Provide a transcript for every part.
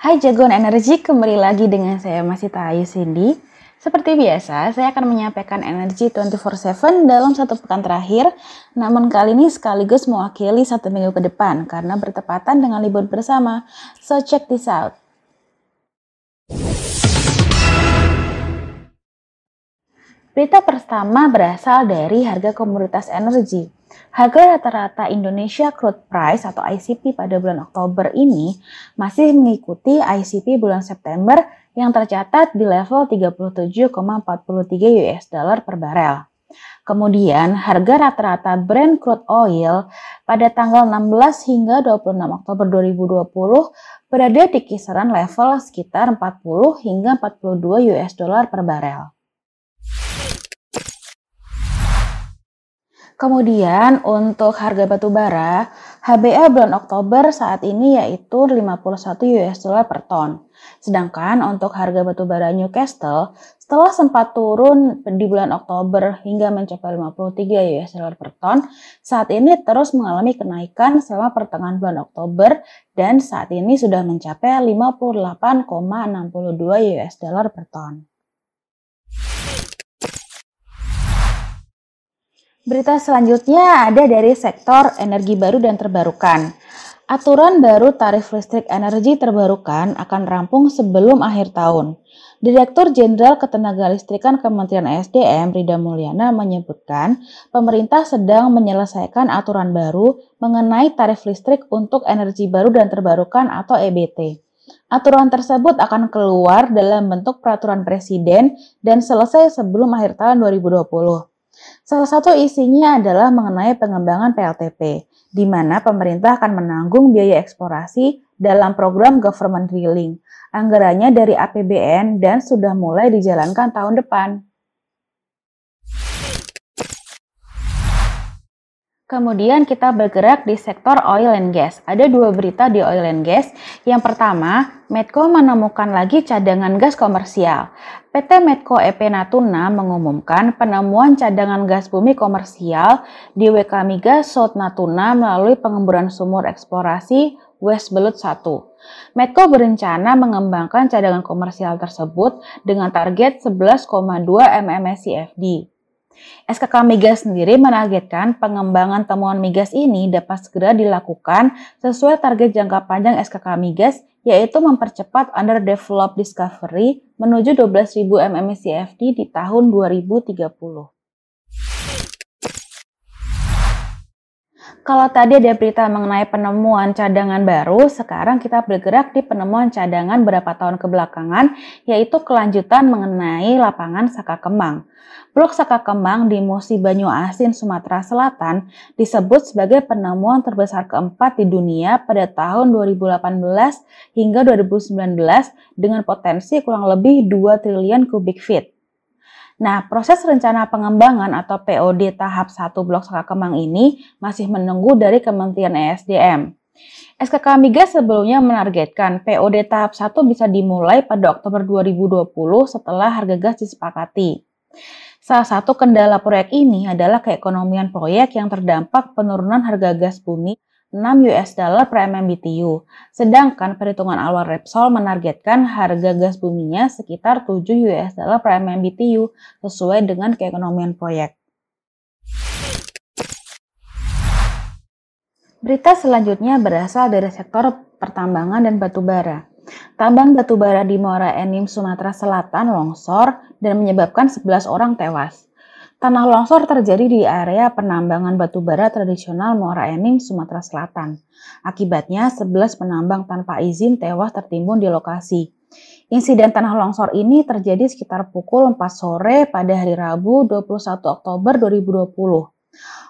Hai Jagoan Energi, kembali lagi dengan saya masih Ayu Cindy. Seperti biasa, saya akan menyampaikan energi 24/7 dalam satu pekan terakhir, namun kali ini sekaligus mewakili satu minggu ke depan karena bertepatan dengan libur bersama. So check this out. Berita pertama berasal dari harga komoditas energi. Harga rata-rata Indonesia Crude Price atau ICP pada bulan Oktober ini masih mengikuti ICP bulan September yang tercatat di level 37,43 US dollar per barel. Kemudian, harga rata-rata Brent crude oil pada tanggal 16 hingga 26 Oktober 2020 berada di kisaran level sekitar 40 hingga 42 US dollar per barel. Kemudian untuk harga batu bara, HBA bulan Oktober saat ini yaitu 51 US dollar per ton. Sedangkan untuk harga batu bara Newcastle setelah sempat turun di bulan Oktober hingga mencapai 53 US dollar per ton, saat ini terus mengalami kenaikan selama pertengahan bulan Oktober dan saat ini sudah mencapai 58,62 US dollar per ton. Berita selanjutnya ada dari sektor energi baru dan terbarukan. Aturan baru tarif listrik energi terbarukan akan rampung sebelum akhir tahun. Direktur Jenderal Ketenagalistrikan Kementerian SDM Rida Mulyana menyebutkan pemerintah sedang menyelesaikan aturan baru mengenai tarif listrik untuk energi baru dan terbarukan atau EBT. Aturan tersebut akan keluar dalam bentuk peraturan presiden dan selesai sebelum akhir tahun 2020. Salah satu isinya adalah mengenai pengembangan PLTP, di mana pemerintah akan menanggung biaya eksplorasi dalam program government drilling. Anggarannya dari APBN dan sudah mulai dijalankan tahun depan. Kemudian kita bergerak di sektor oil and gas. Ada dua berita di oil and gas. Yang pertama, Medco menemukan lagi cadangan gas komersial. PT Medco EP Natuna mengumumkan penemuan cadangan gas bumi komersial di WK Migas South Natuna melalui pengemburan sumur eksplorasi West Belut 1. Medco berencana mengembangkan cadangan komersial tersebut dengan target 11,2 mmSCFD. SKK Migas sendiri menargetkan pengembangan temuan migas ini dapat segera dilakukan sesuai target jangka panjang SKK Migas yaitu mempercepat underdeveloped discovery menuju 12.000 mmCFD di tahun 2030. Kalau tadi ada berita mengenai penemuan cadangan baru, sekarang kita bergerak di penemuan cadangan beberapa tahun kebelakangan, yaitu kelanjutan mengenai lapangan Saka Kemang. Blok Saka Kemang di Musi Banyu Asin, Sumatera Selatan disebut sebagai penemuan terbesar keempat di dunia pada tahun 2018 hingga 2019 dengan potensi kurang lebih 2 triliun kubik feet. Nah, proses rencana pengembangan atau POD tahap 1 Blok Saka Kemang ini masih menunggu dari Kementerian ESDM. SKK Migas sebelumnya menargetkan POD tahap 1 bisa dimulai pada Oktober 2020 setelah harga gas disepakati. Salah satu kendala proyek ini adalah keekonomian proyek yang terdampak penurunan harga gas bumi 6 US dollar per MMBTU. Sedangkan perhitungan awal Repsol menargetkan harga gas buminya sekitar 7 US dollar per MMBTU sesuai dengan keekonomian proyek. Berita selanjutnya berasal dari sektor pertambangan dan batubara. Tambang batubara di Muara Enim, Sumatera Selatan longsor dan menyebabkan 11 orang tewas. Tanah longsor terjadi di area penambangan batu bara tradisional Muara Enim, Sumatera Selatan. Akibatnya, 11 penambang tanpa izin tewas tertimbun di lokasi. Insiden tanah longsor ini terjadi sekitar pukul 4 sore pada hari Rabu 21 Oktober 2020.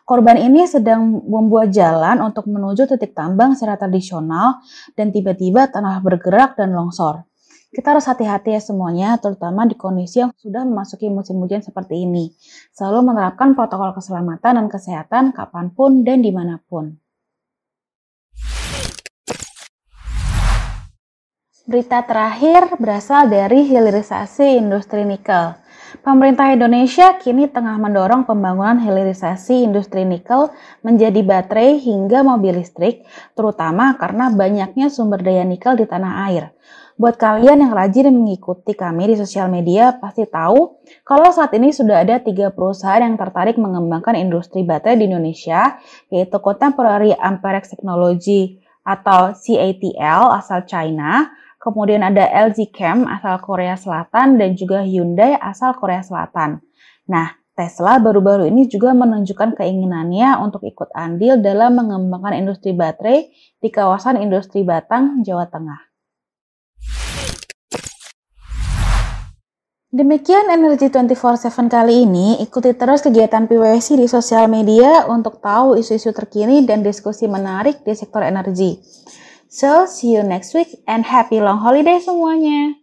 Korban ini sedang membuat jalan untuk menuju titik tambang secara tradisional dan tiba-tiba tanah bergerak dan longsor. Kita harus hati-hati ya semuanya, terutama di kondisi yang sudah memasuki musim hujan seperti ini. Selalu menerapkan protokol keselamatan dan kesehatan kapan pun dan di mana pun. Berita terakhir berasal dari hilirisasi industri nikel. Pemerintah Indonesia kini tengah mendorong pembangunan hilirisasi industri nikel menjadi baterai hingga mobil listrik, terutama karena banyaknya sumber daya nikel di tanah air. Buat kalian yang rajin mengikuti kami di sosial media, pasti tahu kalau saat ini sudah ada tiga perusahaan yang tertarik mengembangkan industri baterai di Indonesia, yaitu Contemporary Amperex Technology atau CATL asal China, kemudian ada LG Chem asal Korea Selatan, dan juga Hyundai asal Korea Selatan. Nah, Tesla baru-baru ini juga menunjukkan keinginannya untuk ikut andil dalam mengembangkan industri baterai di kawasan industri Batang, Jawa Tengah. Demikian Energi 24/7 kali ini. Ikuti terus kegiatan PWC di sosial media untuk tahu isu-isu terkini dan diskusi menarik di sektor energi. So, see you next week and happy long holiday semuanya.